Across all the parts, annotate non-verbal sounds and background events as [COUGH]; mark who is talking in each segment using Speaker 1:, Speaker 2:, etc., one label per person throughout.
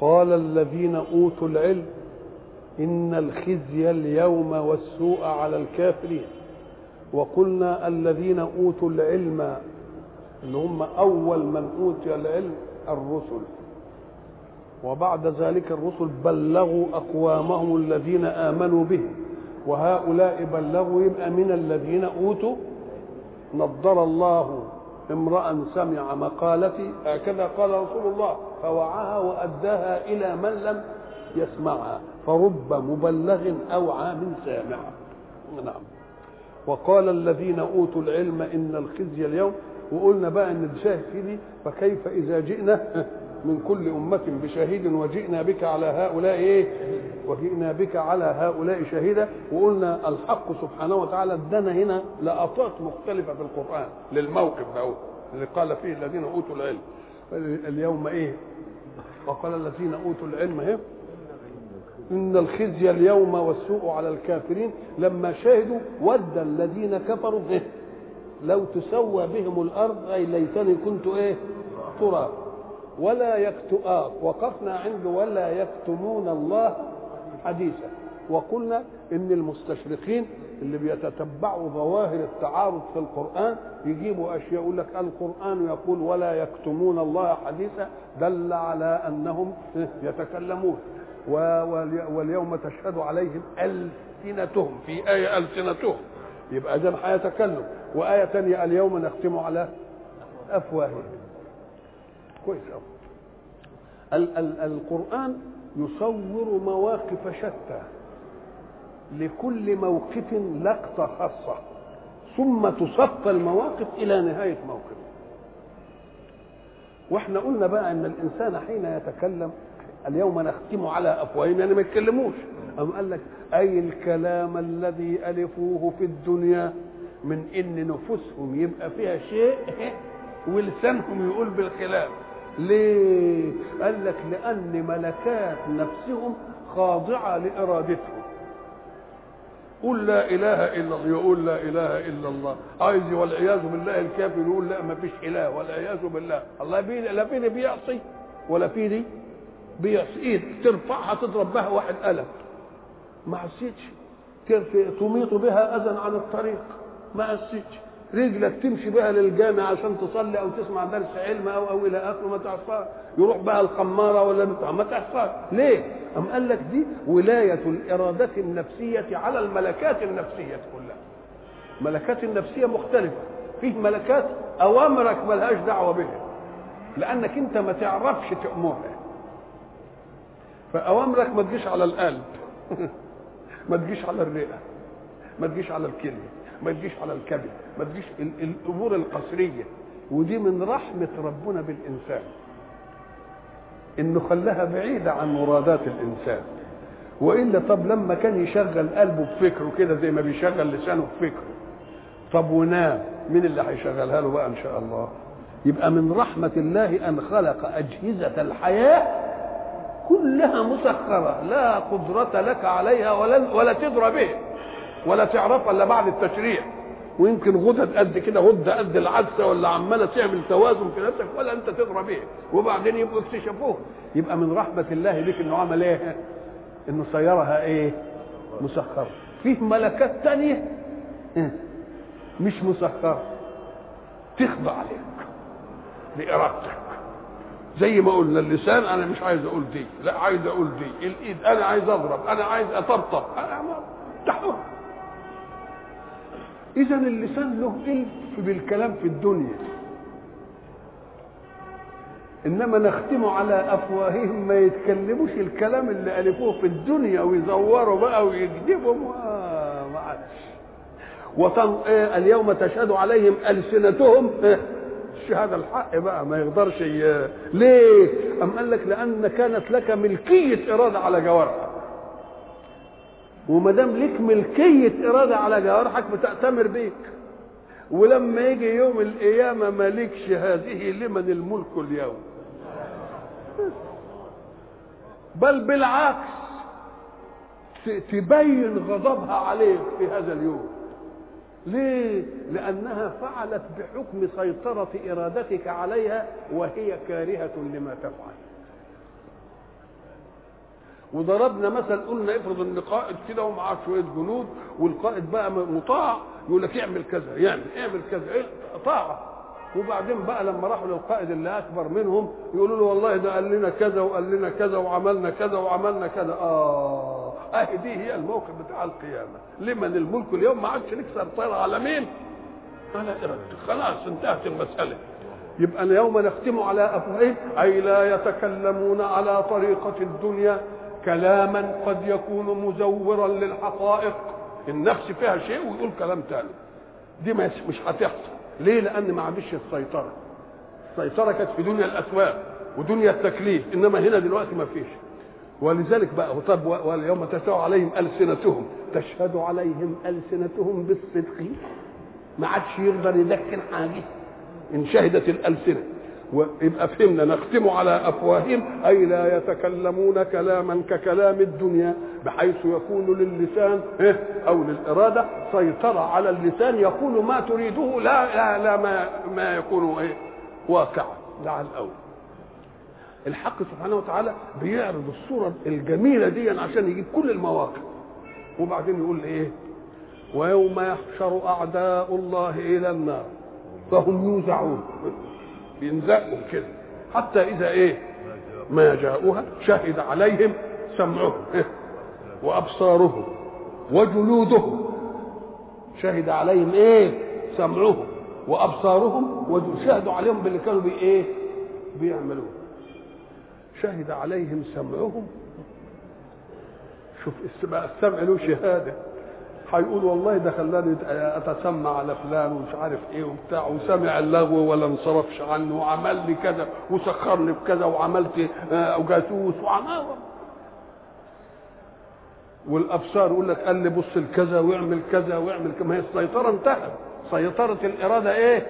Speaker 1: قال الذين أوتوا العلم إن الخزي اليوم والسوء على الكافرين. وقلنا الذين أوتوا العلم اللي هم أول من أوتي العلم الرسل. وبعد ذلك الرسل بلغوا أقوامهم الذين آمنوا به. وهؤلاء بلغوا يبقى من الذين أوتوا نضر الله امرأ سمع مقالتي هكذا قال رسول الله. فوعاها وأداها إلى من لم يسمعها فرب مبلغ أوعى من سامع. نعم. وقال الذين أوتوا العلم إن الخزي اليوم وقلنا بقى إن الشاهد في دي فكيف إذا جئنا؟ [LAUGHS] من كل أمة بشهيد وجئنا بك على هؤلاء إيه؟ وجئنا بك على هؤلاء شهيدا. وقلنا الحق سبحانه وتعالى ادانا هنا لقطات مختلفة في القرآن للموقف ده اللي قال فيه الذين أوتوا العلم. اليوم إيه؟ وقال الذين أوتوا العلم إيه؟ إن الخزي اليوم والسوء على الكافرين. لما شهدوا ود الذين كفروا إيه لو تسوى بهم الأرض أي ليتني كنت إيه؟ تراب ولا يكتؤات وقفنا عند ولا يكتمون الله حديثا. وقلنا إن المستشرقين اللي بيتتبعوا ظواهر التعارض في القرآن يجيبوا أشياء يقول لك القرآن يقول ولا يكتمون الله حديثا دل على أنهم يتكلمون. واليوم تشهد عليهم ألسنتهم. في آية ألسنتهم. يبقى ده هيتكلم وآية ثانية اليوم نختم على أفواههم. كويس ال- القرآن يصور مواقف شتى. لكل موقف لقطة خاصة ثم تصفى المواقف إلى نهاية موقف وإحنا قلنا بقى إن الإنسان حين يتكلم اليوم نختم على افواههم يعني ما يتكلموش. أم قال لك أي الكلام الذي ألفوه في الدنيا من إن نفوسهم يبقى فيها شيء [LAUGHS] ولسانهم يقول بالخلاف. ليه؟ قال لك لأن ملكات نفسهم خاضعة لإرادتهم. قل لا إله إلا الله يقول لا إله إلا الله. عايز والعياذ بالله الكافر يقول لا ما فيش إله والعياذ بالله. الله بي لا فيني بيعصي ولا فيني بيعصي. ايد ترفعها تضرب بها واحد قلم. ما عصيتش. تميط بها أذى عن الطريق؟ ما عصيتش. رجلك تمشي بها للجامع عشان تصلي أو تسمع درس علم أو أو إلى آخره ما تعصاش يروح بها الخماره ولا بتاع ما تعصاش ليه؟ أم قال لك دي ولاية الإرادة النفسية على الملكات النفسية كلها. ملكات النفسية مختلفة. فيه ملكات أوامرك ملهاش دعوة بها. لأنك أنت ما تعرفش تأمرها. فأوامرك ما تجيش على القلب. [LAUGHS] ما تجيش على الرئة. ما تجيش على الكلية ما تجيش على الكبد ما تجيش الأمور القصرية. ودي من رحمة ربنا بالإنسان. إنه خلاها بعيدة عن مرادات الإنسان. وإلا طب لما كان يشغل قلبه بفكره كده زي ما بيشغل لسانه بفكره. طب ونام مين اللي هيشغلها له بقى إن شاء الله؟ يبقى من رحمة الله أن خلق أجهزة الحياة كلها مسخرة لا قدرة لك عليها ولا ولا تدرى به. ولا تعرفها إلا بعد التشريع. ويمكن غدد قد كده غده قد العدسة ولا عمالة تعمل توازن في نفسك ولا أنت تدرى به وبعدين يبقوا اكتشفوه يبقى من رحمة الله بك إنه عمل إيه؟ إنه سيرها إيه؟ مسخرة. فيه ملكات تانية مش مسخرة. تخضع لك لإرادتك. زي ما قلنا اللسان أنا مش عايز أقول دي لا عايز أقول دي. الإيد أنا عايز أضرب أنا عايز أطبطب. أنا تحور اذا اللسان له الف بالكلام في الدنيا إنما نختم على أفواههم ما يتكلموش الكلام اللي ألفوه في الدنيا ويزوروا بقى ويكذبوا ما عادش وطن إيه اليوم تشهد عليهم ألسنتهم إيه الشهادة الحق بقى ما يقدرش. ليه؟ أم قال لك لأن كانت لك ملكية إرادة على جوارحك وما دام ليك ملكية إرادة على جوارحك بتأتمر بيك. ولما يجي يوم القيامة مالكش هذه لمن الملك اليوم. بل بالعكس تبين غضبها عليك في هذا اليوم. ليه؟ لأنها فعلت بحكم سيطرة إرادتك عليها وهي كارهة لما تفعل. وضربنا مثل قلنا افرض إن قائد كده ومعاه شوية جنود والقائد بقى مطاع يقول لك اعمل كذا يعمل اعمل كذا إيه؟ طاعة. وبعدين بقى لما راحوا للقائد اللي أكبر منهم يقولوا له والله ده قال لنا كذا وقال لنا كذا وعملنا كذا وعملنا كذا. آه أهي دي هي الموقف بتاع القيامة. لمن الملك اليوم؟ ما عادش لك سيطره على مين؟ على ارادتك خلاص انتهت المسألة. يبقى يوم نختم على أفواههم أي لا يتكلمون على طريقة الدنيا. كلاما قد يكون مزورا للحقائق. النفس فيها شيء ويقول كلام تاني. دي مش هتحصل. ليه؟ لأن ما عنديش السيطرة. السيطرة كانت في دنيا الأسواق ودنيا التكليف إنما هنا دلوقتي ما فيش. ولذلك بقى طب واليوم تشهد عليهم ألسنتهم. تشهد عليهم ألسنتهم بالصدق. ما عادش يقدر يدكن حاجة. إن شهدت الألسنة. ويبقى فهمنا نختم على أفواههم أي لا يتكلمون كلاما ككلام الدنيا بحيث يكون للسان أو للإرادة سيطرة على اللسان يقول ما تريده لا لا, لا ما ما يكون إيه؟ واقعا. ده على الأول. الحق سبحانه وتعالى بيعرض الصورة الجميلة دي عشان يجيب كل المواقف وبعدين يقول إيه؟ ويوم يحشر أعداء الله إلى النار فهم يوزعون. بينزقوا كده حتى إذا إيه؟ ما جاءوها شهد عليهم سمعهم وأبصارهم وجلودهم. شهد عليهم إيه؟ سمعهم وأبصارهم وشهدوا عليهم باللي كانوا بي إيه؟ بيعملوه. شهد عليهم سمعهم. شوف بقى السمع له شهادة. هيقول والله ده خلاني أتسمع على فلان ومش عارف إيه وبتاع وسمع اللغو ولا انصرفش عنه وعمل لي كذا وسخرني بكذا وعملت جاسوس وعمل. والأبصار يقول لك قال لي بص لكذا واعمل كذا واعمل كذا. ما هي السيطرة انتهت. سيطرة الإرادة إيه؟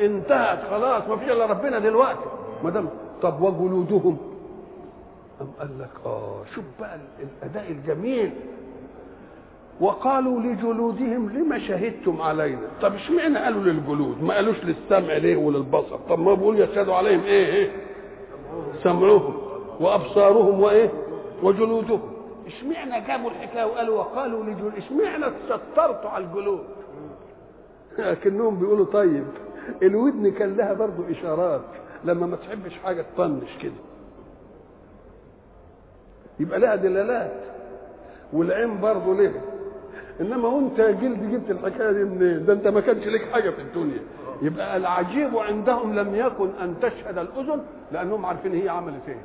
Speaker 1: انتهت خلاص ما فيش إلا ربنا دلوقتي. ما دام طب وجلودهم؟ أم قال لك آه شوف بقى الأداء الجميل. وقالوا لجلودهم لما شهدتم علينا؟ طب اشمعنى قالوا للجلود؟ ما قالوش للسمع ليه وللبصر؟ طب ما بيقول يشهدوا عليهم إيه إيه؟ سمعهم وأبصارهم وإيه؟ وجلودهم. اشمعنى جابوا الحكاية وقالوا وقالوا لجلود؟ اشمعنى سترتوا على الجلود؟ لكنهم بيقولوا طيب الودن كان لها برضه إشارات. لما ما تحبش حاجة تطنش كده. يبقى لها دلالات والعين برضه لها إنما وأنت يا جلد جبت الحكاية دي منين؟ ده أنت ما كانش لك حاجة في الدنيا. يبقى العجيب عندهم لم يكن أن تشهد الأذن لأنهم عارفين هي عملت إيه.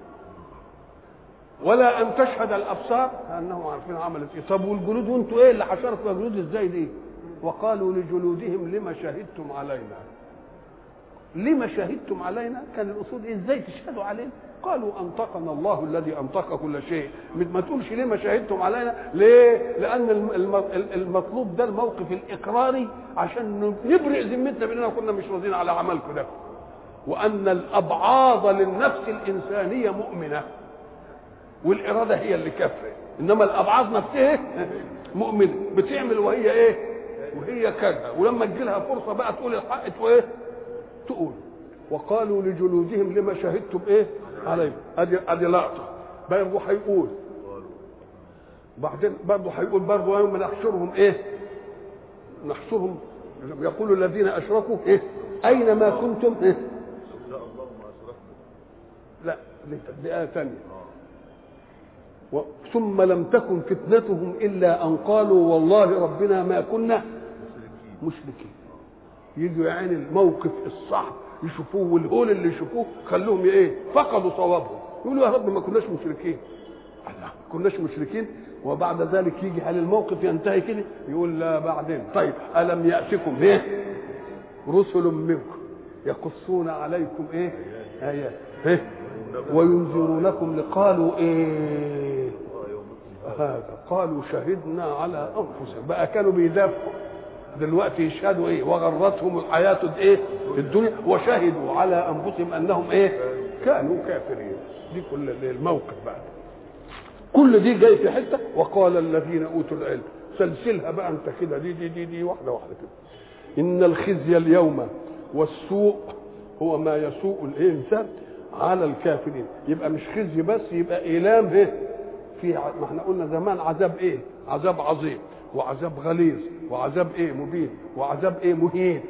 Speaker 1: ولا أن تشهد الأبصار لأنهم عارفين عملت إيه. طب والجلود وأنتوا إيه اللي حشرتوا الجلود إزاي دي؟ وقالوا لجلودهم لما شهدتم علينا. لما شهدتم علينا كان الأصول إيه؟ إزاي تشهدوا علينا؟ قالوا أنطقنا الله الذي أنطق كل شيء. ما تقولش ليه ما شهدتم علينا؟ ليه؟ لأن المطلوب ده الموقف الإقراري عشان نبرئ ذمتنا بأننا كنا مش راضيين على عملكم ده. وأن الأبعاض للنفس الإنسانية مؤمنة. والإرادة هي اللي كفه إنما الأبعاض نفسها [LAUGHS] مؤمنة. بتعمل وهي إيه؟ وهي كذا. ولما تجي لها فرصة بقى تقول الحق إيه؟ تقول. وقالوا لجلودهم لما شهدتم إيه؟ عليهم ادي أدي لقطه برضه هيقول بعدين برضه هيقول برضه يوم نحشرهم إيه؟ نحشرهم. يقول الذين أشركوا إيه؟ أين ما كنتم إيه؟ لا دي آية ثانية ثم لم تكن فتنتهم إلا أن قالوا والله ربنا ما كنا مشركين. يجوا يعني الموقف الصعب. يشوفوه والهول اللي يشوفوه خلوهم إيه فقدوا صوابهم. يقولوا يا رب ما كناش مشركين. الله ما كناش مشركين. وبعد ذلك يجي هل الموقف ينتهي كده؟ يقول لا بعدين. طيب ألم يأتكم إيه؟ رسل منكم يقصون عليكم إيه؟ آيات. إيه؟ وينذرونكم لقالوا إيه؟ هذا قالوا شهدنا على أنفسهم. بقى كانوا بيدافعوا. دلوقتي يشهدوا إيه؟ وغرتهم الحياة إيه الدنيا. وشهدوا على أنفسهم أنهم إيه؟ كانوا كافرين. دي كل الموقف بعد. كل دي جاي في حتة. وقال الذين أوتوا العلم سلسلها بقى أنت كده. دي دي دي دي واحدة واحدة كده. إن الخزي اليوم والسوء هو ما يسوء الإنسان على الكافرين. يبقى مش خزي بس يبقى إيلام إيه؟ في ما إحنا قلنا زمان عذاب إيه؟ عذاب عظيم وعذاب غليظ وعذاب إيه مبين وعذاب إيه مهين.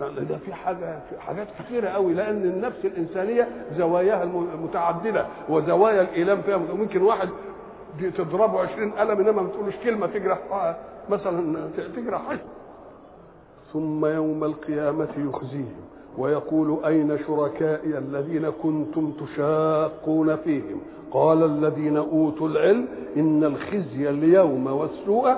Speaker 1: ده في حاجة في حاجات كثيره قوي لأن النفس الإنسانية زواياها متعددة وزوايا الإيلام فيها ممكن واحد تضربه 20 قلم إنما ما تقولوش كلمة تجرح مثلا تجرح. ثم يوم القيامة يخزيهم. ويقول أين شركائي الذين كنتم تشاقون فيهم؟ قال الذين أوتوا العلم إن الخزي اليوم والسوء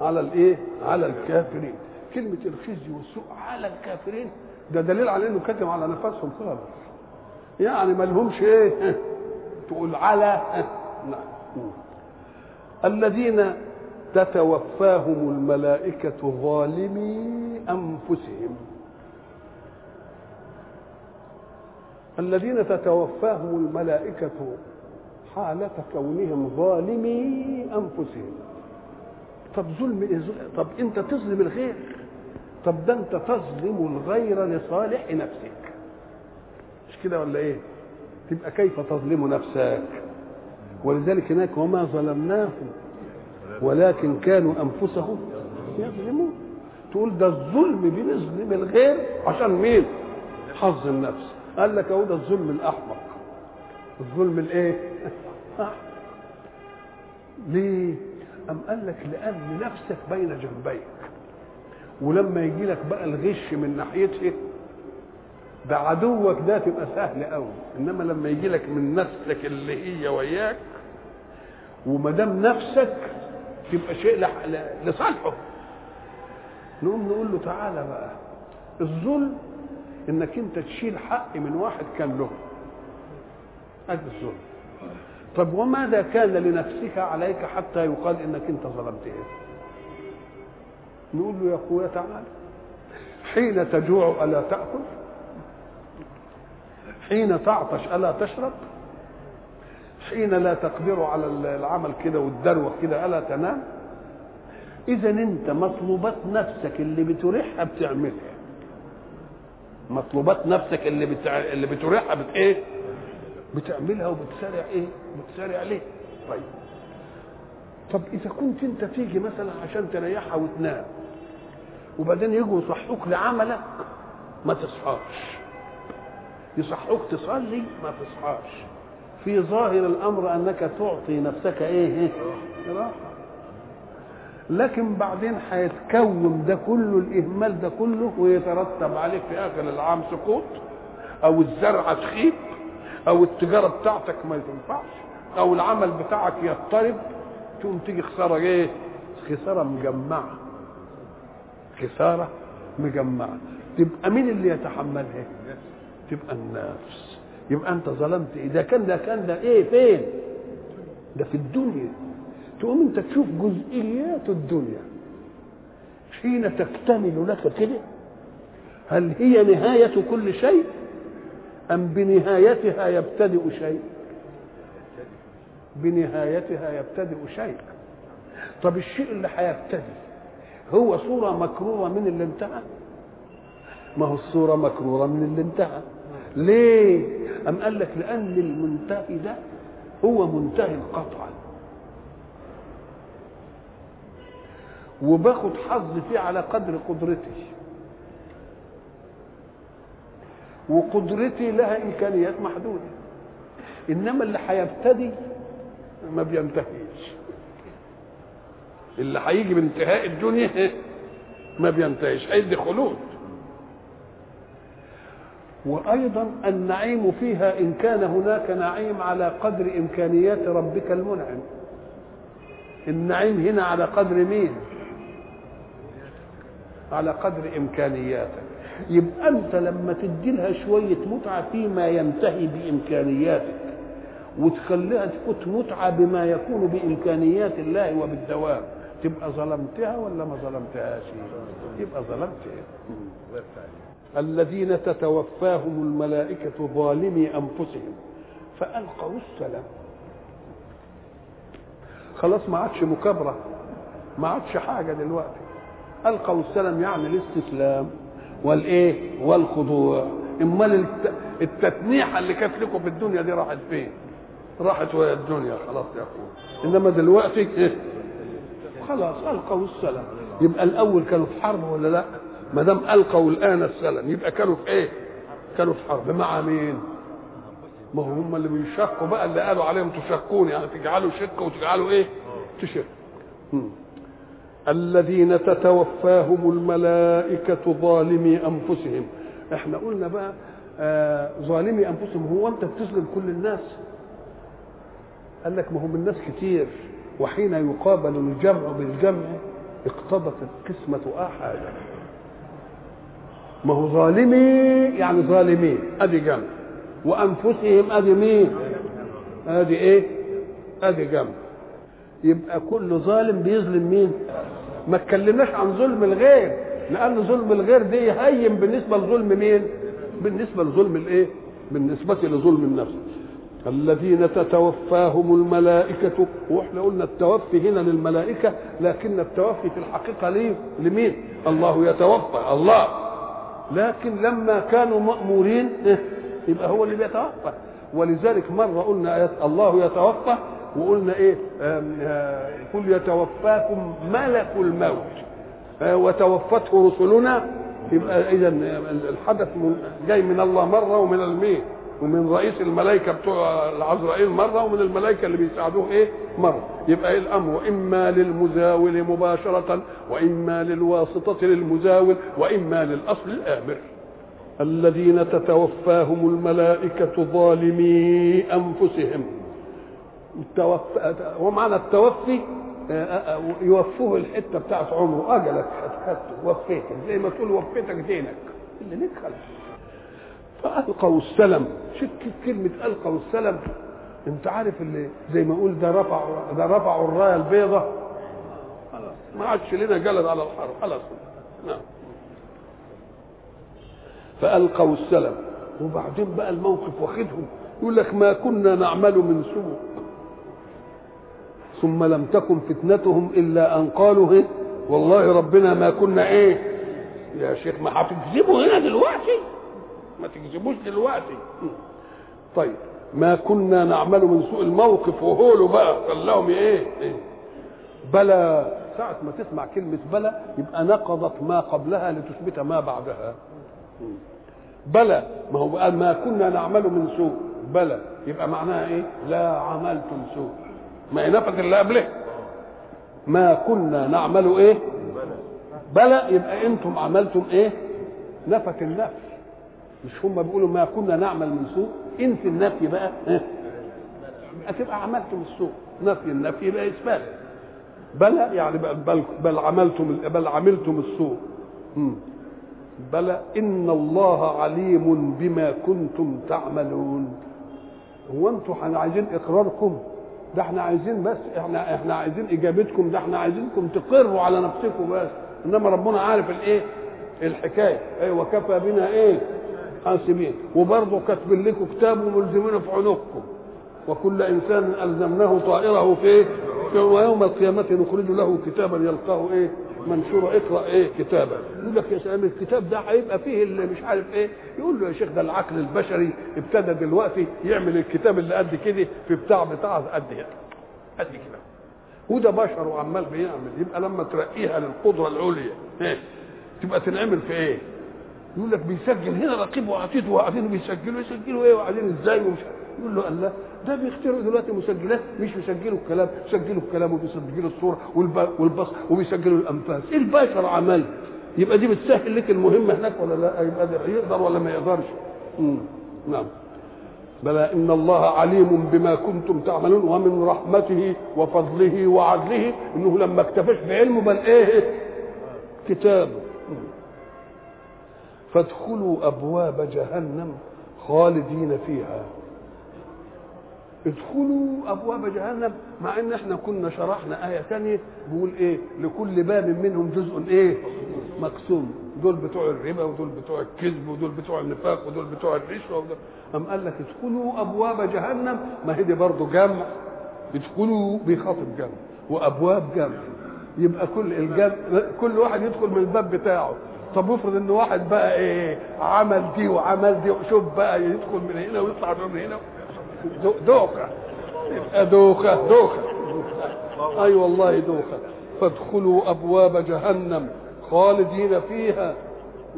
Speaker 1: على الإيه؟ على الكافرين. كلمة الخزي والسوء على الكافرين ده دليل على إنه كتم على نفسهم خالص. يعني ما لهمش إيه؟ تقول على نعم. الذين تتوفاهم الملائكة ظالمي أنفسهم. الذين تتوفاهم الملائكة حالة كونهم ظالمي أنفسهم. طب ظلم طب أنت تظلم الغير. طب ده أنت تظلم الغير لصالح نفسك. مش كده ولا إيه؟ تبقى كيف تظلم نفسك؟ ولذلك هناك وما ظلمناهم ولكن كانوا أنفسهم يظلمون. تقول ده الظلم بنظلم الغير عشان مين؟ حظ النفس. قال لك اهو ده الظلم الاحمق. الظلم الايه؟ ليه؟ أم قال لك لأن نفسك بين جنبيك. ولما يجي لك بقى الغش من ناحيته ده عدوك ده تبقى سهل قوي إنما لما يجي لك من نفسك اللي هي وياك وما دام نفسك تبقى شيء لصالحه. نقوم نقول له تعالى بقى. الظلم إنك أنت تشيل حق من واحد كان له. هذا الظلم طب وماذا كان لنفسك عليك حتى يقال إنك أنت ظلمت إيه نقول له يا أخويا تعالى حين تجوع ألا تأكل؟ حين تعطش ألا تشرب؟ حين لا تقدر على العمل كده والدروة كده ألا تنام؟ إذا أنت مطلوبات نفسك اللي بتريحها بتعملها. مطلوبات نفسك اللي بتع... اللي بتريحها بت إيه؟ بتعملها وبتسارع إيه؟ بتسارع ليه؟ طيب طب إذا كنت أنت تيجي مثلا عشان تريحها وتنام وبعدين يجوا يصحوك لعملك ما تصحاش يصحوك تصلي ما تصحاش في ظاهر الأمر أنك تعطي نفسك إيه راحة لكن بعدين هيتكون ده كله الإهمال ده كله ويترتب عليك في آخر العام سقوط أو الزرعة تخيب أو التجارة بتاعتك ما تنفعش أو العمل بتاعك يضطرب. تقوم تيجي خسارة إيه؟ خسارة مجمعة. خسارة مجمعة. تبقى مين اللي يتحملها؟ تبقى النفس. يبقى أنت ظلمت إيه؟ ده كان ده كان ده إيه؟ فين؟ ده في الدنيا. تقوم انت تشوف جزئيات الدنيا. حين تكتمل لك كده هل هي نهاية كل شيء؟ أم بنهايتها يبتدئ شيء؟ بنهايتها يبتدئ شيء. طب الشيء اللي هيبتدئ هو صورة مكرورة من اللي انتهى؟ ما هو الصورة مكرورة من اللي انتهى. ليه؟ أم قال لك لأن المنتهي ده هو منتهي قطعا وباخد حظ فيه على قدر قدرتي. وقدرتي لها إمكانيات محدودة. إنما اللي هيبتدي ما بينتهيش. اللي هيجي بانتهاء الدنيا [LAUGHS] ما بينتهيش. هيدي خلود. وأيضا النعيم فيها إن كان هناك نعيم على قدر إمكانيات ربك المنعم. النعيم هنا على قدر مين؟ على قدر إمكانياتك. يبقى أنت لما تدي لها شوية متعة فيما ينتهي بإمكانياتك وتخليها تفوت متعة بما يكون بإمكانيات الله وبالدوام تبقى ظلمتها ولا ما ظلمتهاش؟ يبقى ظلمتها. الذين تتوفاهم الملائكة ظالمي أنفسهم فألقوا السلام. خلاص ما عادش مكابرة ما عادش حاجة دلوقتي. ألقوا السلام يعني الاستسلام والإيه والخضوع أمال التتنيحة اللي كانت لكم في الدنيا دي راحت فين؟ راحت وهي الدنيا خلاص يا أخوان إنما دلوقتي؟ [LAUGHS] خلاص القوا السلام يبقى الأول كانوا في حرب ولا لأ؟ ما دام ألقوا الآن السلام يبقى كانوا في إيه؟ كانوا في حرب مع مين؟ ما هم اللي بيشكوا بقى اللي قالوا عليهم تشكون يعني تجعلوا شك وتجعلوا إيه؟ تشك الذين تتوفاهم الملائكة ظالمي أنفسهم. إحنا قلنا بقى آه ظالمي أنفسهم هو أنت بتظلم كل الناس؟ قال لك ما هم الناس كتير وحين يقابل الجمع بالجمع اقتضت القسمة أحدا ما هو ظالمي؟ يعني ظالمين. أدي جمع. وأنفسهم أدي مين؟ أدي إيه؟ أدي جمع. يبقى كل ظالم بيظلم مين؟ ما اتكلمناش عن ظلم الغير لأن ظلم الغير دي هين بالنسبة لظلم مين؟ بالنسبة لظلم الإيه؟ بالنسبة لظلم النفس. الذين تتوفاهم الملائكة وإحنا قلنا التوفي هنا للملائكة لكن التوفي في الحقيقة ليه؟ لمين؟ الله يتوفى الله. لكن لما كانوا مأمورين يبقى هو اللي بيتوفى. ولذلك مرة قلنا آيات الله يتوفى وقلنا إيه؟ قل يتوفاكم ملك الموت. وتوفته رسلنا. يبقى اذا الحدث جاي من الله مرة ومن المين ومن رئيس الملائكة بتوع العزرائيل مرة ومن الملائكة اللي بيساعدوه إيه؟ مرة. يبقى إيه الأمر؟ اما للمزاول مباشرة وإما للواسطة للمزاول وإما للأصل الآمر. الذين تتوفاهم الملائكة ظالمي أنفسهم. التوفى ومعنى التوفي يوفوه الحتة بتاعت عمره. اجلك خدته وفيتك. زي ما تقول وفيتك دينك. اللي خلص فألقوا السلم. شك كلمة ألقوا السلم. انت عارف اللي زي ما أقول ده رفعوا ده رفعوا الراية البيضاء خلاص ما عادش لنا جلد على الحرب خلاص. نعم. فألقوا السلم. وبعدين بقى الموقف واخدهم. يقول لك ما كنا نعمل من سوء. ثم لم تكن فتنتهم إلا أن قالوا إيه والله ربنا ما كنا إيه؟ يا شيخ ما هتكذبوا هنا دلوقتي؟ ما تكذبوش دلوقتي. طيب ما كنا نعمل من سوء الموقف وهولوا بقى خلاهم إيه, إيه؟ بلى ساعة ما تسمع كلمة بلى يبقى نقضت ما قبلها لتثبت ما بعدها. بلى ما هو قال ما كنا نعمل من سوء. بلى يبقى معناها إيه؟ لا عملتم سوء. ما نفت اللي قبله ما كنا نعمل إيه؟ بلى يبقى أنتم عملتم إيه؟ نفت النفي مش هم بيقولوا ما كنا نعمل من سوء؟ انت النفي بقى إيه؟ هتبقى عملتم السوء. نفي النفي يبقى إثبات. بلى يعني بل, بل عملتم بل عملتم السوء. بلى إن الله عليم بما كنتم تعملون. هو إحنا عايزين إقراركم؟ ده إحنا عايزين بس إحنا إحنا عايزين إجابتكم ده إحنا عايزينكم تقروا على نفسكم بس. إنما ربنا عارف الايه الحكاية. إيه وكفى بنا إيه؟ حاسبين وبرضه كاتبين لكم كتاب وملزمين في عنقكم. وكل إنسان ألزمناه طائره في ويوم القيامة نخرج له كتابا يلقاه إيه؟ منشورا اقرأ إيه كتابا يقول لك يا سلام الكتاب ده هيبقى فيه اللي مش عارف إيه. يقول له يا شيخ ده العقل البشري ابتدى دلوقتي يعمل الكتاب اللي قد كده في بتاع بتاع قد كده قد كده. وده بشر وعمال بيعمل. يبقى لما ترقيها للقدرة العليا إيه تبقى تنعمل في إيه؟ يقول لك بيسجل هنا رقيب وعتيد وقاعدين بيسجلوا يسجلوا إيه؟ وقاعدين إزاي؟ ومش يقول له الله ده بيخترعوا دلوقتي مسجلات مش بيسجلوا الكلام بيسجلوا الكلام وبيسجلوا الصورة والبصر وبيسجلوا الأنفاس. إيه البشر عمل. يبقى دي بتسهل لك المهمة هناك ولا لا؟ يبقى ده يقدر ولا ما يقدرش. نعم. بلى إن الله عليم بما كنتم تعملون ومن رحمته وفضله وعدله إنه لما اكتفاش بعلمه بل إيه؟ كتابه فادخلوا أبواب جهنم خالدين فيها. ادخلوا أبواب جهنم مع إن إحنا كنا شرحنا آية ثانية بيقول إيه؟ لكل باب منهم جزء إيه؟ مقسوم. دول بتوع الربا ودول بتوع الكذب ودول بتوع النفاق ودول بتوع الرشوة ودول أم قال لك ادخلوا أبواب جهنم؟ ما هي دي برضه جمع. ادخلوا بيخاطب جمع وأبواب جمع. يبقى كل الجمع كل واحد يدخل من الباب بتاعه. طب افرض إن واحد بقى إيه؟ عمل دي وعمل دي وشوف بقى يدخل من هنا ويطلع من هنا. دوخة. يبقى دوخة دوخة. أي أيوة والله دوخة. فادخلوا أبواب جهنم خالدين فيها.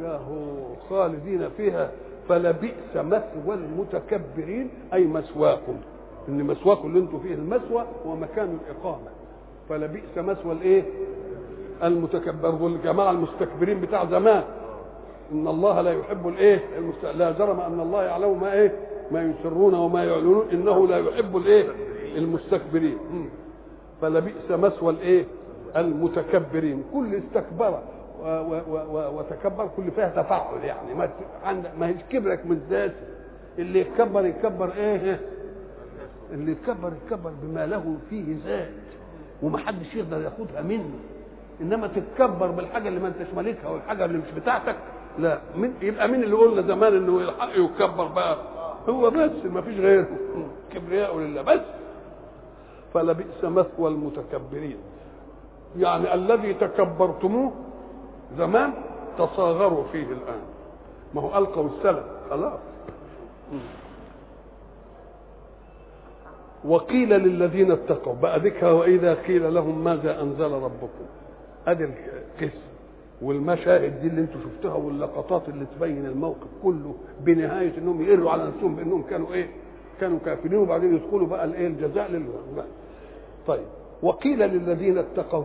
Speaker 1: يا هو خالدين فيها. فلبئس مثوى المتكبرين أي مثواكم إن مثواكم اللي أنتم فيه المثوى هو مكان الإقامة. فلبئس مثوى الإيه؟ المتكبر والجماعة المستكبرين بتاع زمان. إن الله لا يحب الإيه؟ المست... لا جرم أن الله يعلم ما إيه؟ ما يسرون وما يعلنون إنه لا يحب الإيه؟ المستكبرين. فلبئس مثوى الإيه؟ المتكبرين. كل استكبر وتكبر كل فيها تفاعل يعني. ما ما هيش كبرك من ذاته اللي يتكبر يتكبر إيه؟ اللي يتكبر يتكبر بما له فيه ذات. ومحدش يقدر ياخدها منه. إنما تتكبر بالحاجة اللي ما أنتش مالكها والحاجة اللي مش بتاعتك لا. من يبقى مين اللي قلنا زمان إنه الحق يتكبر بقى. هو بس ما فيش غيره. كبرياء لله بس. فلبئس مثوى المتكبرين. يعني الذي تكبرتموه زمان تصاغروا فيه الآن. ما هو ألقوا السلم خلاص. وقيل للذين اتقوا بقى ذكر وإذا قيل لهم ماذا أنزل ربكم؟ ادي القسم والمشاهد دي اللي أنتم شفتوها واللقطات اللي تبين الموقف كله بنهاية انهم يقروا على نفسهم بانهم كانوا إيه؟ كانوا كافرين وبعدين يدخلوا بقى الايه الجزاء لله طيب وقيل للذين اتقوا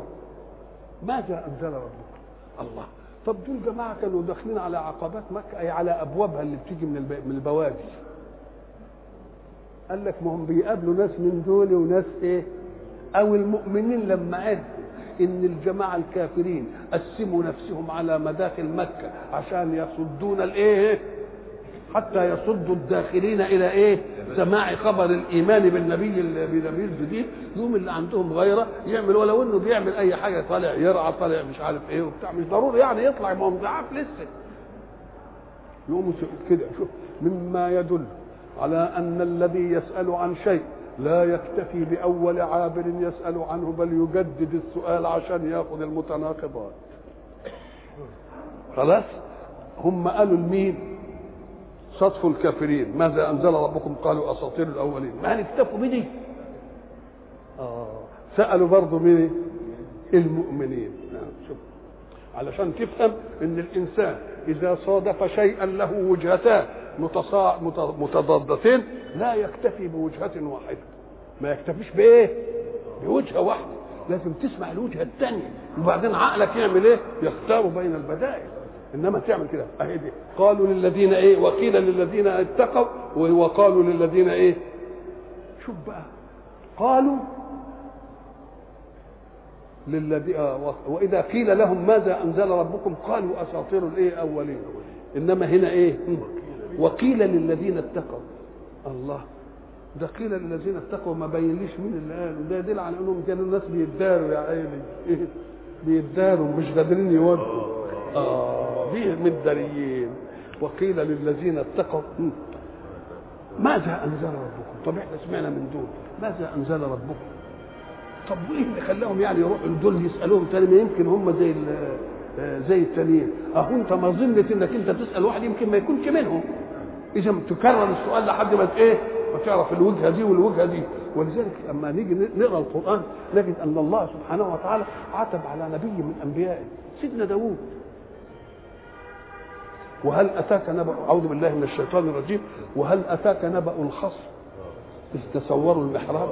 Speaker 1: ماذا انزل ربكم؟ الله طب دول جماعة كانوا داخلين على عقبات مكة أي على أبوابها اللي بتيجي من. من البوادي قال لك ما هم بيقابلوا ناس من دول وناس إيه؟ أو المؤمنين لما عرفوا إن الجماعة الكافرين قسموا نفسهم على مداخل مكة عشان يصدون الإيه؟ حتى يصدوا الداخلين إلى إيه؟ سماع خبر الإيمان بالنبي بالنبي الجديد. يوم اللي عندهم غيرة يعمل ولو إنه بيعمل أي حاجة طالع يرعى طالع مش عارف إيه وبتاع مش ضروري يعني يطلع ما هو ضعاف لسه. يقوموا كده شوف مما يدل على أن الذي يسأل عن شيء لا يكتفي بأول عابر يسأل عنه بل يجدد السؤال عشان يأخذ المتناقضات. خلاص؟ هم قالوا لمين؟ صدف الكافرين. ماذا أنزل ربكم؟ قالوا أساطير الأولين. ما اكتفوا بدي آه. سألوا برضه مين؟ المؤمنين. آه. شوف علشان تفهم إن الإنسان إذا صادف شيئا له وجهتان متصا... متضادتين لا يكتفي بوجهة واحدة. ما يكتفيش بإيه؟ بوجهة واحدة. لازم تسمع الوجهة الثانية وبعدين عقلك يعمل إيه؟ يختار بين البدائل. إنما تعمل كده. أهي دي. قالوا للذين إيه؟ وقيل للذين اتقوا وقالوا للذين إيه؟ شوف بقى. قالوا للذي آه وإذا قيل لهم ماذا أنزل ربكم؟ قالوا أساطير الإيه؟ اولين إنما هنا إيه؟ وقيل للذين اتقوا. الله. ده قيل للذين اتقوا ما بينليش مين اللي قالوا ده يدل على إنهم كانوا الناس بيداروا يا عيني؟ [LAUGHS] بيداروا مش قادرين يواجهوا آه. دي مداريين وقيل للذين اتقوا. ماذا أنزل ربكم؟ طب إحنا سمعنا من دول. ماذا أنزل ربكم؟ طب وإيه اللي خلاهم يعني يروحوا لدول يسألوهم تاني؟ ما يمكن هم زي زي التانيين. أهو أنت ما ظنت إنك أنت تسأل واحد يمكن ما يكونش منهم إذا تكرر السؤال لحد ما إيه؟ ما تعرف الوجهة دي والوجهة دي. ولذلك لما نيجي نقرأ القرآن نجد أن الله سبحانه وتعالى عتب على نبي من أنبيائه سيدنا داوود. وهل أتاك نبأ أعوذ بالله من الشيطان الرجيم وهل أتاك نبأ الخصم؟ إذ تصوروا المحراب.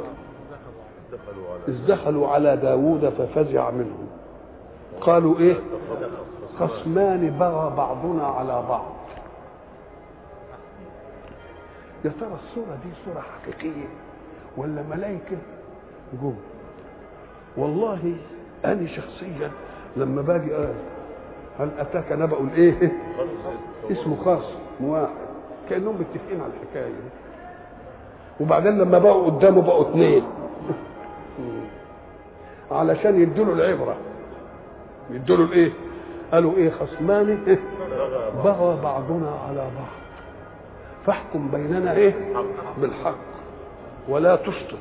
Speaker 1: إذ دخلوا على داوود ففزع منهم. قالوا إيه؟ خصمان بغى بعضنا على بعض. يا ترى الصورة دي صورة حقيقية ولا ملائكة؟ جم والله أنا شخصيا لما باجي قال هل أتاك نبأ الإيه؟ اسمه خاص واحد كأنهم متفقين على الحكاية دي. وبعدين لما بقوا قدامه بقوا اثنين. [LAUGHS] علشان يدوا له العبرة. يدوا له الإيه؟ قالوا إيه خصمان إيه؟ [LAUGHS] بغى بعضنا على بعض. فاحكم بيننا إيه؟ بالحق. ولا تشطط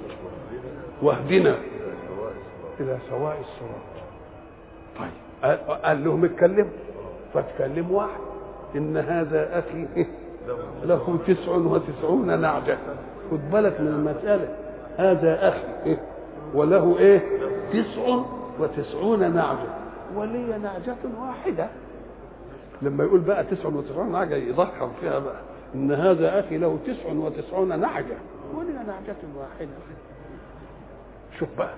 Speaker 1: واهدنا إلى سواء الصراط. طيب. قال- لهم اتكلموا. فاتكلم واحد. إن هذا أخي له تسع وتسعون نعجة. خد بالك من المسألة. هذا أخي وله إيه؟ تسع وتسعون نعجة. ولي نعجة واحدة. لما يقول بقى تسع وتسعون نعجة يضخم فيها بقى. إن هذا أخي له تسع وتسعون نعجة ولي نعجة واحدة. شوف بقى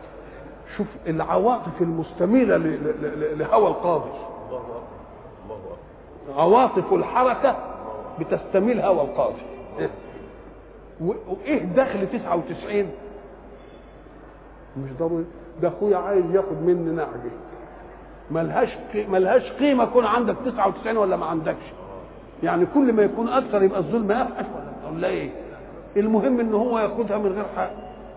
Speaker 1: شوف العواطف المستميلة ل- ل- ل- لهوى القاضي. عواطف الحركة بتستميل هوى القاضي. إيه؟ و- وإيه دخل 99 مش ضروري ده أخويا عايز ياخد مني نعجه ملهاش ملهاش قيمة يكون عندك 99 ولا ما عندكش. يعني كل ما يكون أكثر يبقى الظلم افحش ولا إيه. المهم ان هو ياخدها من غير حق.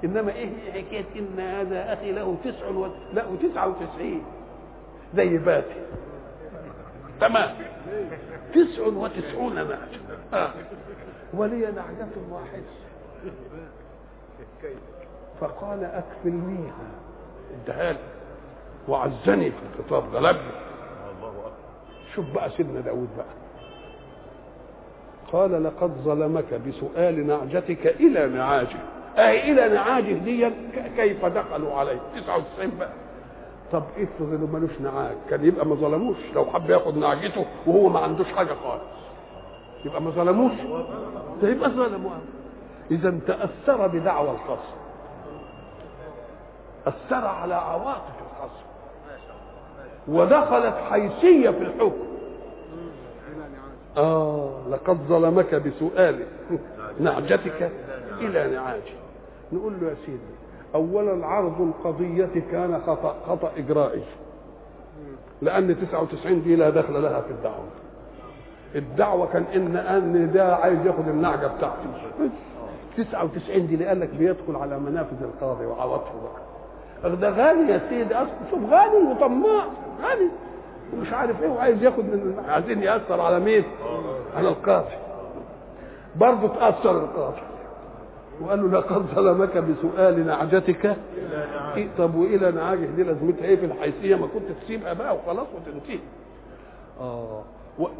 Speaker 1: إنما إيه حكاية إن هذا أخي له تسع و... لا وتسعة وتسعين. زي باتي. تمام. تسع وتسعون نعجة آه. ولي نعجة واحدة فقال أكفلنيها. ادها لي. وعزني في الخطاب غلبني. شوف بقى سيدنا داود بقى. قال لقد ظلمك بسؤال نعجتك إلى نعاجه أي إلى نعاجه دي كيف دخلوا عليه؟ 99 بقى طب افرض إنه ملوش نعاج. كان يبقى ما ظلموش. لو حب ياخد نعجته وهو ما عندوش حاجة خالص. يبقى ما ظلموش. يبقى ظلموا. اذا تأثر بدعوى الخصم. أثر على عواطف الخصم. ودخلت حيثية في الحكم. آه لقد ظلمك بسؤال [LAUGHS] نعجتك إلى نعاجه. نقول له يا سيدي أولا عرض القضية كان خطأ خطأ إجرائي. لأن 99 دي لا دخل لها في الدعوة. الدعوة كان إن أن ده عايز ياخد النعجة بتاعتي. 99 دي اللي قال لك بيدخل على منافذ القاضي وعواطفه بقى. ده غني يا سيدي أصلا شوف غني وطماع غني ومش عارف إيه وعايز ياخد من عايزين يأثر على مين؟ على القاضي. برضه تأثر القاضي. وقال له لقد ظلمك بسؤال نعجتك. إيه طب والى نعاجه دي لازمتها إيه في الحيثية؟ ما كنت تسيبها بقى وخلاص وتنتهي. آه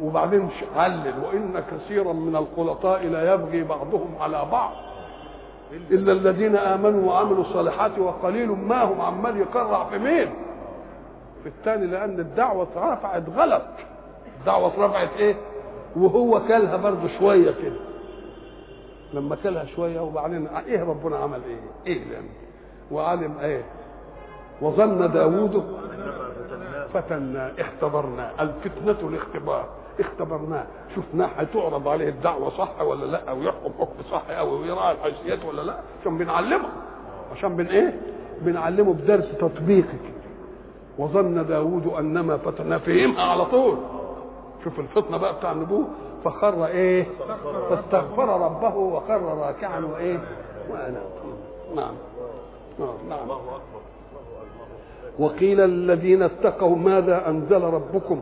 Speaker 1: وبعدين علل وإن كثيرا من الخلطاء لا يبغي بعضهم على بعض إلا الذين آمنوا وعملوا الصالحات وقليل ما هم عمال يقرع في مين؟ الثاني لأن الدعوة اترفعت غلط. الدعوة اترفعت إيه؟ وهو كلها برضه شوية كده. لما كلها شوية وبعدين إيه ربنا عمل إيه؟ إيه لأن وعلم إيه؟ وظن داوود فتنا اختبرنا الفتنة الاختبار. اختبرناه. شفناه هتعرض عليه الدعوة صح ولا لا؟ ويحكم حكم صح؟ أو يراعي الحيثيات ولا لا؟ عشان بنعلمه. عشان بن إيه؟ بنعلمه بدرس تطبيقي وظن داوود أنما فتنا فهمها على طول. شوف الفطنة بقى بتاع النبوة. فخر إيه؟ فاستغفر ربه وخر راكعا وإيه؟ وأنا نعم. نعم. نعم. وقيل الذين اتقوا ماذا أنزل ربكم؟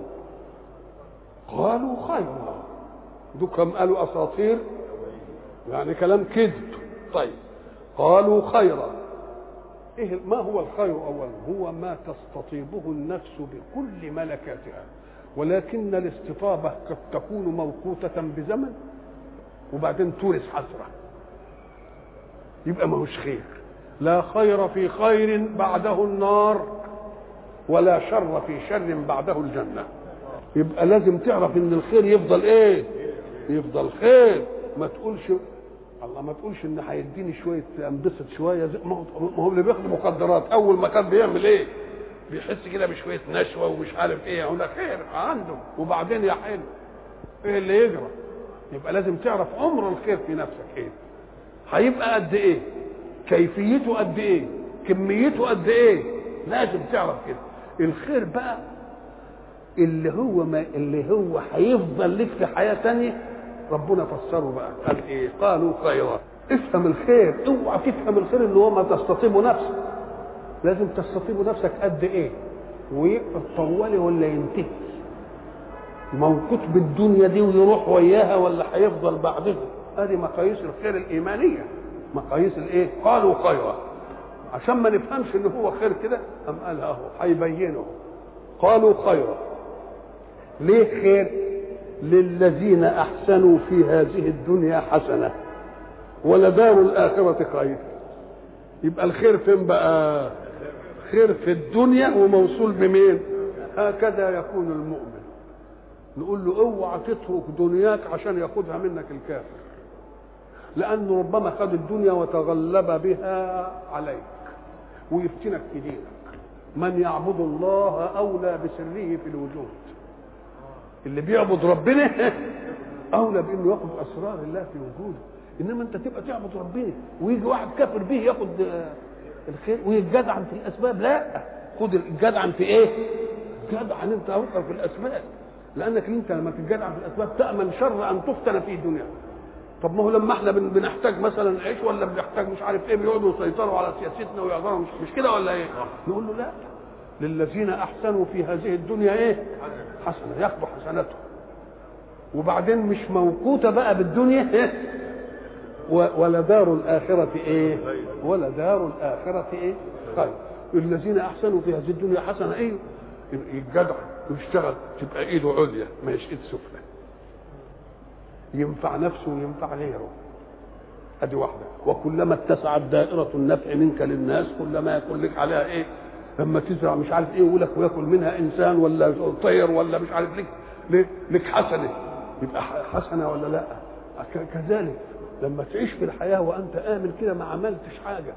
Speaker 1: قالوا خيرا دوكم قالوا أساطير؟ يعني كلام كذب. طيب. قالوا خيرا. إيه ما هو الخير اولا؟ هو ما تستطيبه النفس بكل ملكاتها. ولكن الاستطابة قد تكون موقوتة بزمن وبعدين تورث حسرة. يبقى ما هوش خير. لا خير في خير بعده النار ولا شر في شر بعده الجنة. يبقى لازم تعرف إن الخير يفضل إيه؟ يفضل خير. ما تقولش الله ما تقولش ان هيديني شوية أنبسط شوية. ما هو اللي بياخد مخدرات. أول ما كان بيعمل إيه؟ بيحس كده بشوية نشوة ومش عارف إيه. يقول لك خير عنده. وبعدين يا حلو إيه اللي يجرى؟ يبقى لازم تعرف عمر الخير في نفسك إيه. هيبقى قد إيه؟ كيفيته قد إيه؟ كميته قد إيه؟ لازم تعرف كده. الخير بقى اللي هو ما اللي هو هيفضل لك في حياة تانية ربنا فسره بقى. قال إيه؟ قالوا خيرا. افهم الخير. اوعى تفهم الخير اللي هو ما تستطيب نفسك. لازم تستطيب نفسك قد إيه؟ ويبقى طوالي ولا ينتهي. موقوت بالدنيا دي ويروح وياها ولا هيفضل بعدها. ادي مقاييس الخير الإيمانية. مقاييس الإيه؟ قالوا خيرا. عشان ما نفهمش إن هو خير كده أم قال اهو هيبينه. قالوا خيرا. ليه خير؟ للذين أحسنوا في هذه الدنيا حسنة ولدار الآخرة خير. يبقى الخير فين بقى؟ خير في الدنيا وموصول بمين؟ هكذا يكون المؤمن. نقول له اوعى تترك دنياك عشان ياخدها منك الكافر. لأنه ربما خد الدنيا وتغلب بها عليك ويفتنك في دينك. من يعبد الله أولى بسره في الوجود. اللي بيعبد ربنا أولى بإنه ياخد أسرار الله في وجوده. إنما أنت تبقى تعبد ربنا ويجي واحد كافر به ياخد الخير ويتجدعن في الأسباب. لا خد الجدعن في إيه؟ جدعن أنت اوقف في الأسباب. لأنك أنت لما تتجدعن في الأسباب تأمن شر أن تفتن في دنياك طب ما هو لما إحنا بنحتاج مثلا نعيش ولا بنحتاج مش عارف إيه بيقعدوا يسيطروا على سياستنا ويعذروا مش, مش كده ولا إيه؟ نقول له لا. للذين أحسنوا في هذه الدنيا إيه؟ حسنة ياخذوا حسناتهم وبعدين مش موقوتة بقى بالدنيا إيه؟ ولدار الآخرة إيه؟ ولدار الآخرة إيه؟ خير الذين أحسنوا في هذه الدنيا حسنة إيه؟ يتجدع ويشتغل تبقى إيده عليا ما هيش إيد سفلى ينفع نفسه وينفع غيره أدي واحدة وكلما اتسعت دائرة النفع منك للناس كلما يكون لك عليها إيه لما تزرع مش عارف إيه ولك وياكل منها انسان ولا طير ولا مش عارف لك لك حسنة. يبقى حسنة ولا لا؟ كذلك لما تعيش في الحياة وأنت آمن كده ما عملتش حاجة.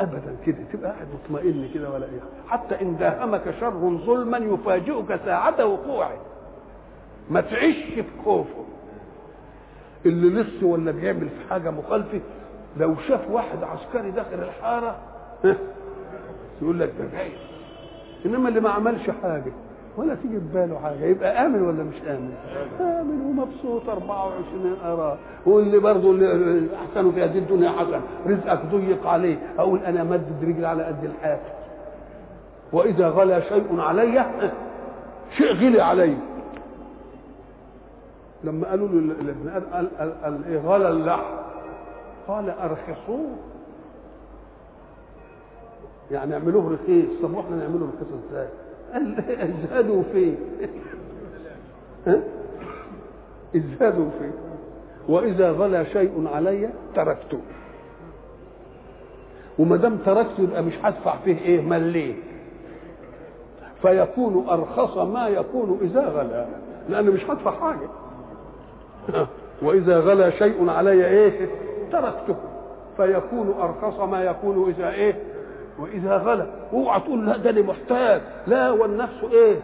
Speaker 1: ابدا كده تبقى قاعد مطمئن كده ولا إيه؟ حتى إن داهمك شر ظلما يفاجئك ساعة وقوعه. ما تعيش في خوفه. اللي لسه ولا بيعمل في حاجة مخالفة لو شاف واحد عسكري داخل الحارة يقول لك ده جاي إنما اللي ما عملش حاجة ولا تيجي في باله حاجة يبقى آمن ولا مش آمن؟ آمن ومبسوط 24 اراه واللي برضه اللي أحسنوا في هذه الدنيا حسن رزقك ضيق عليه. أقول أنا مدد رجلي على قد الحافه وإذا غلا شيء علي شيء غلي علي. لما قالوا له الابن قال قال غلى اللحم قال أرخصوه. يعني اعملوه رخيص طب وإحنا نعمله رخيص إزاي؟ [LAUGHS] قال ازهدوا فيه ازهدوا فيه. وإذا غلا شيء علي تركته. وما دام تركته يبقى مش هدفع فيه إيه؟ مليه فيكون أرخص ما يكون إذا غلا لأنه مش هدفع حاجة. وإذا غلا شيء علي إيه؟ تركته. فيكون أرخص ما يكون إذا إيه؟ وإذا غلا اوعى تقول لا ده محتاج. لا والنفس إيه؟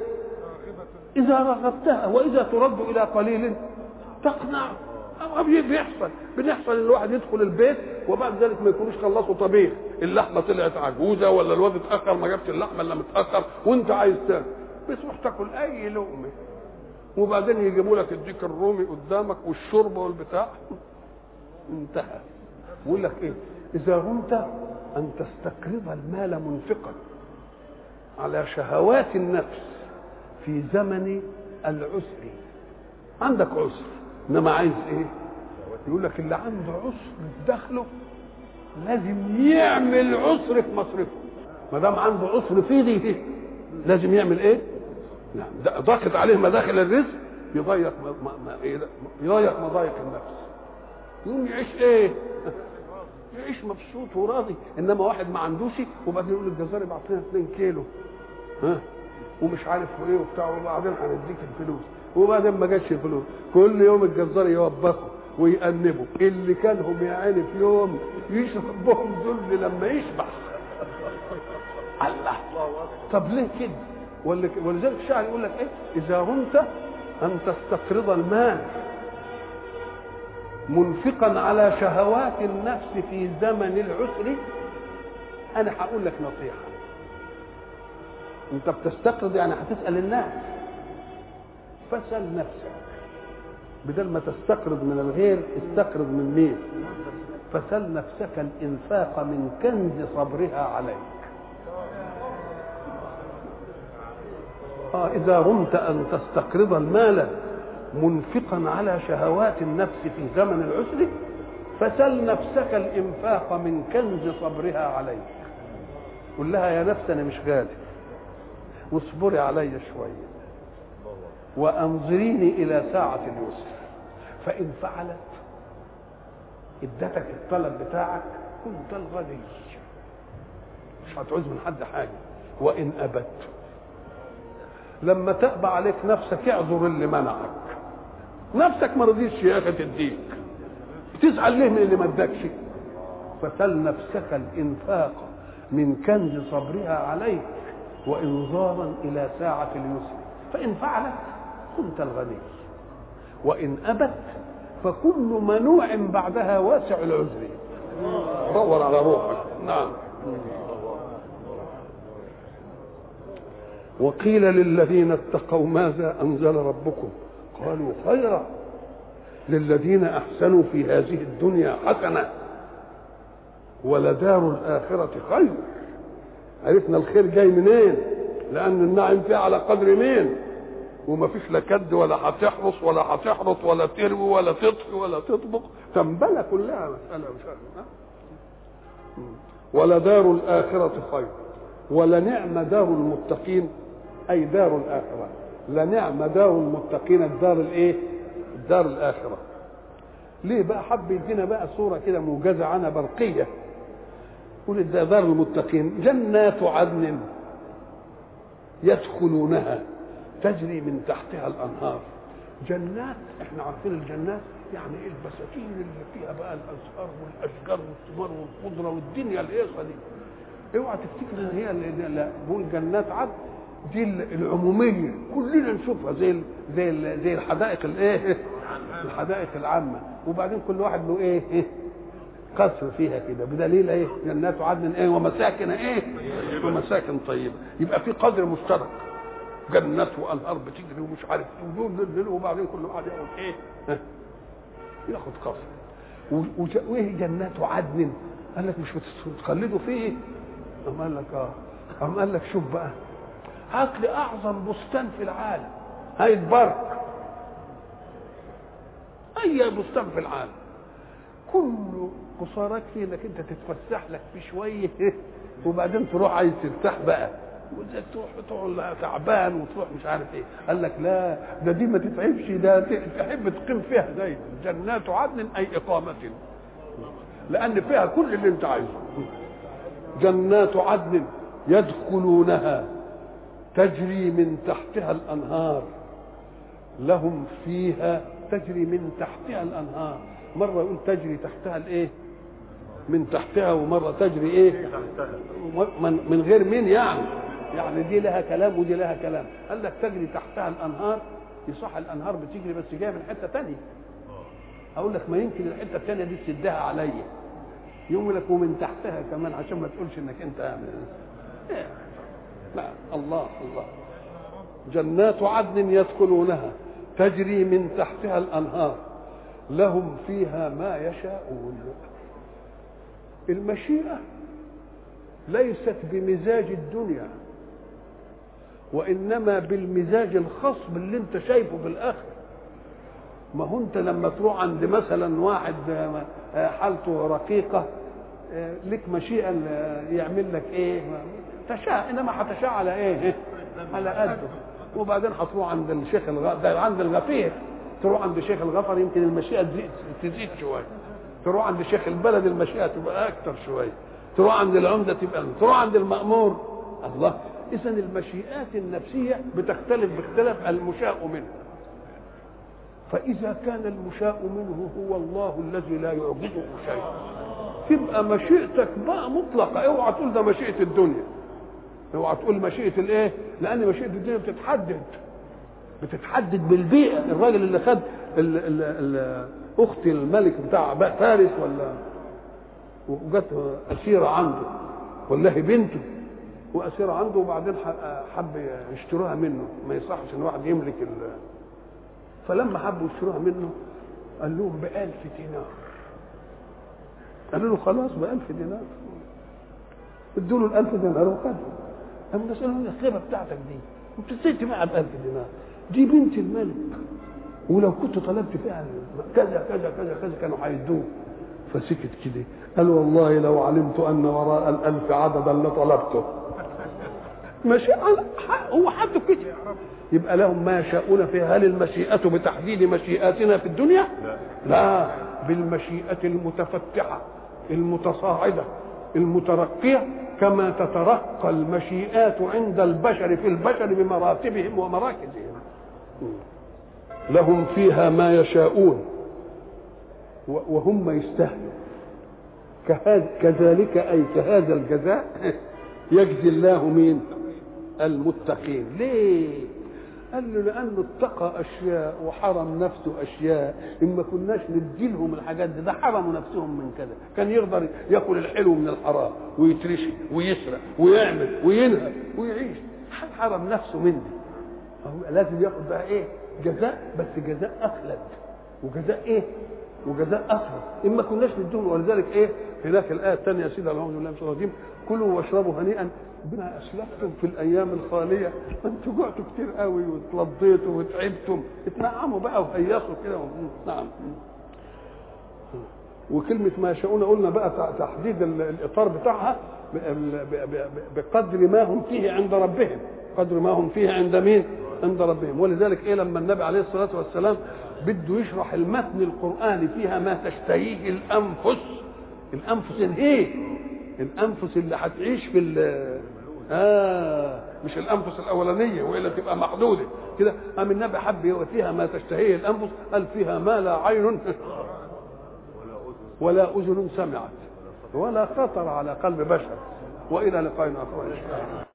Speaker 1: إذا رغبتها وإذا ترد إلى قليل تقنع. بيحصل بنحصل ان الواحد يدخل البيت وبعد ذلك ما يكونوش خلصوا طبيخ. اللحمة طلعت عجوزة ولا الواد اتأخر ما جابش اللحمة إلا متأخر وأنت عايز تاكل بتروح تاكل أي لقمة. وبعدين يجيبوا لك الديك الرومي قدامك والشرب والبتاع. انتهى. يقول لك إيه؟ إذا رمت أن تستقرض المال منفقا على شهوات النفس في زمن العسر. عندك عسر إنما عايز إيه؟ يقول لك اللي عنده عسر في دخله لازم يعمل عسر في مصرفه. ما دام عنده عسر في دي لازم يعمل إيه؟ نعم ضاقت عليه مداخل الرزق ما يضيق مضايق النفس. يقوم يعيش إيه؟ يعيش مبسوط وراضي إنما واحد ما عندوش وبعدين يقول الجزار ابعت لنا 2 كيلو. ها؟ ومش عارف إيه وبتاع وبعدين هنديك الفلوس. وبعدين ما جاتش الفلوس. كل يوم الجزار يوبخه ويأنبه. اللي كانهم يا عيني في يوم يشرب بهم ذل لما يشبع [LAUGHS] الله. طب ليه كده؟ ولذلك الشاعر يقول لك إيه؟ إذا رمت أن تستقرض المال. منفقا على شهوات النفس في زمن العسر أنا هقول لك نصيحة. أنت بتستقرض يعني هتسال الناس. فاسأل نفسك. بدل ما تستقرض من الغير استقرض من مين؟ فسل نفسك الإنفاق من كنز صبرها عليك. آه إذا رمت أن تستقرض المال منفقا على شهوات النفس في زمن العسر فسل نفسك الإنفاق من كنز صبرها عليك. قل لها يا نفس أنا مش غالي. واصبري علي شوية. وأنظريني إلى ساعة اليسر. فإن فعلت إدتك الطلب بتاعك كنت الغني. مش هتعوز من حد حاجة. وإن أبت لما تأبى عليك نفسك اعذر اللي منعك. نفسك ما رضيتش يا أخي تديك. بتزعل ليه من اللي ما ادكش فسل نفسك الإنفاق من كنز صبرها عليك وانظارا إلى ساعة اليسر. فإن فعلت كنت الغني. وإن أبت فكل منوع بعدها واسع العذر. دور على روحك. نعم. وقيل للذين اتقوا ماذا أنزل ربكم؟ قالوا خيرا للذين أحسنوا في هذه الدنيا حسنة ولدار الآخرة خير. عرفنا الخير جاي منين؟ لأن النعم فيه على قدر مين؟ وما فيش لا كد ولا هتحرص ولا هتحرط ولا تروي ولا تطفي ولا تطبخ. تنبله كلها مسألة مش عارف ولدار الآخرة خير. ولنعم دار المتقين أي دار الآخرة. لنعم دار المتقين الدار الإيه؟ الدار الآخرة. ليه بقى حب يدينا بقى صورة كده موجزة عنها برقية؟ يقول ده دار المتقين جنات عدن يدخلونها تجري من تحتها الأنهار. جنات إحنا عارفين الجنات يعني إيه البساتين اللي فيها بقى الأزهار والأشجار والثمار والخضرة والدنيا الهيصة دي. اوعى تفتكر إن هي اللي بقول جنات عدن دي العمومية. كلنا نشوفها زي زي زي الحدائق الايه الحدائق العامة. وبعدين كل واحد له إيه قصر فيها كده. بدليل إيه جنات عدن إيه ومساكن إيه ومساكن طيبة. يبقى في قدر مشترك. جنات وانهار بتجري ومش عارف إيه وبعدين كل واحد ياخد إيه ياخد قصر. وإيه جنات عدن قال لك مش بتخلدوا فيه؟ قام قال لك آه. قام قال لك شوف بقى. هات لي أعظم بستان في العالم. هاي البرك. أي بستان في العالم. كل قصارك فيه انك أنت تتفسح لك فيه شوية. [LAUGHS] وبعدين تروح عايز ترتاح بقى. تروح تروح تعبان وتروح مش عارف إيه. قال لك لا ده دي ما تتعبش ده تحب تقيم فيها زي جنات عدن أي إقامة. لأن فيها كل اللي أنت عايزه. جنات عدن يدخلونها. تجري من تحتها الأنهار. لهم فيها تجري من تحتها الأنهار. مرة يقول تجري تحتها الإيه؟ من تحتها ومرة تجري إيه؟ من, من غير مين يعني. يعني دي لها كلام ودي لها كلام. قال لك تجري تحتها الأنهار. يصح الأنهار بتجري بس جاية من حتة ثانية أقول لك ما يمكن الحتة الثانية دي تسدها عليا. يقول لك ومن تحتها كمان عشان ما تقولش إنك أنت إيه. لا الله الله. جنات عدن يدخلونها تجري من تحتها الأنهار لهم فيها ما يشاءون. المشيئة ليست بمزاج الدنيا وإنما بالمزاج الخاص باللي انت شايفه في الآخر. ما هو انت لما تروح عند مثلا واحد حالته رقيقة لك مشيئة يعمل لك إيه؟ تشاء إنما هتشاء على إيه؟ على قده. وبعدين هتروح عند الشيخ الغ... ده عند الغفير. تروح عند الشيخ الغفر يمكن المشيئة تزيد, تزيد شوية تروح عند شيخ البلد المشيئة تبقى أكتر شوية تروح عند العمدة تبقى تروح عند المأمور. الله. اذا المشيئات النفسية بتختلف باختلاف المشاء منه. فإذا كان المشاء منه هو الله الذي لا يعجزه شيء تبقى مشيئتك بقى مطلقة. اوعى تقول ده مشيئة الدنيا. اوعى تقول مشيئة الايه؟ لأن مشيئة الدنيا بتتحدد. بتتحدد بالبيئة. الراجل اللي خد اخت الملك بتاع فارس ولا وجت أسيرة عنده. هي بنته. وأسيرة عنده وبعدين حب يشتروها منه. ما يصحش إن واحد يملك فلما حبوا يشتروها منه قال لهم بألف دينار. قالوا له خلاص بألف دينار. ادوا له الألف دينار وخدهم قام نسأله الخيبة بتاعتك دي إزاي تبيعها بألف دينار. دي بنت الملك. ولو كنت طلبت فيها كذا كذا كذا كذا كانوا هيدوه فسكت كده. قال والله لو علمت أن وراء الألف عددا لطلبته. ماشي. هو حد كده. يبقى لهم ما يشاءون فيها. هل المشيئة بتحديد مشيئاتنا في الدنيا؟ لا. لا. بالمشيئة المتفتحة المتصاعدة المترقية. كما تترقى المشيئات عند البشر في البشر بمراتبهم ومراكزهم. لهم فيها ما يشاءون. وهم يستاهلوا كذلك أي كهذا الجزاء [LAUGHS] يجزي الله مين المتقين. ليه؟ قال له لأنه اتقى أشياء وحرم نفسه أشياء إن ما كناش ندي لهم الحاجات دي ده حرموا نفسهم من كذا كان يقدر يأكل الحلو من الحرام ويترشي ويسرق ويعمل وينهب ويعيش. حرم نفسه من دي؟ هو لازم ياخد بقى إيه؟ جزاء بس جزاء أخلد. وجزاء إيه؟ وجزاء أخلد. إن ما كناش نديهم ولذلك إيه؟ هناك الآية الثانية يا سيدي اعوذ بالله من الشيطان الرجيم كلوا واشربوا هنيئا. بما أسلفتم في الأيام الخالية أنتوا جعتوا كتير قوي واتلضيتوا وتعبتم اتنعموا بقى وهيصوا كده نعم. وكلمة ما يشاءون قلنا بقى تحديد الإطار بتاعها بقدر ما هم فيه عند ربهم. قدر ما هم فيه عند مين؟ عند ربهم. ولذلك إيه لما النبي عليه الصلاة والسلام بده يشرح المتن القرآني فيها ما تشتهيه الأنفس؟ الأنفس الإيه؟ الأنفس اللي هتعيش في آه مش الأنفس الأولانية وإلا تبقى محدوده كده قام النبي حب فيها ما تشتهيه الأنفس؟ قال فيها ما لا عين [LAUGHS] ولا أذن سمعت ولا خطر على قلب بشر. وإلى لقاء آخر إن شاء الله.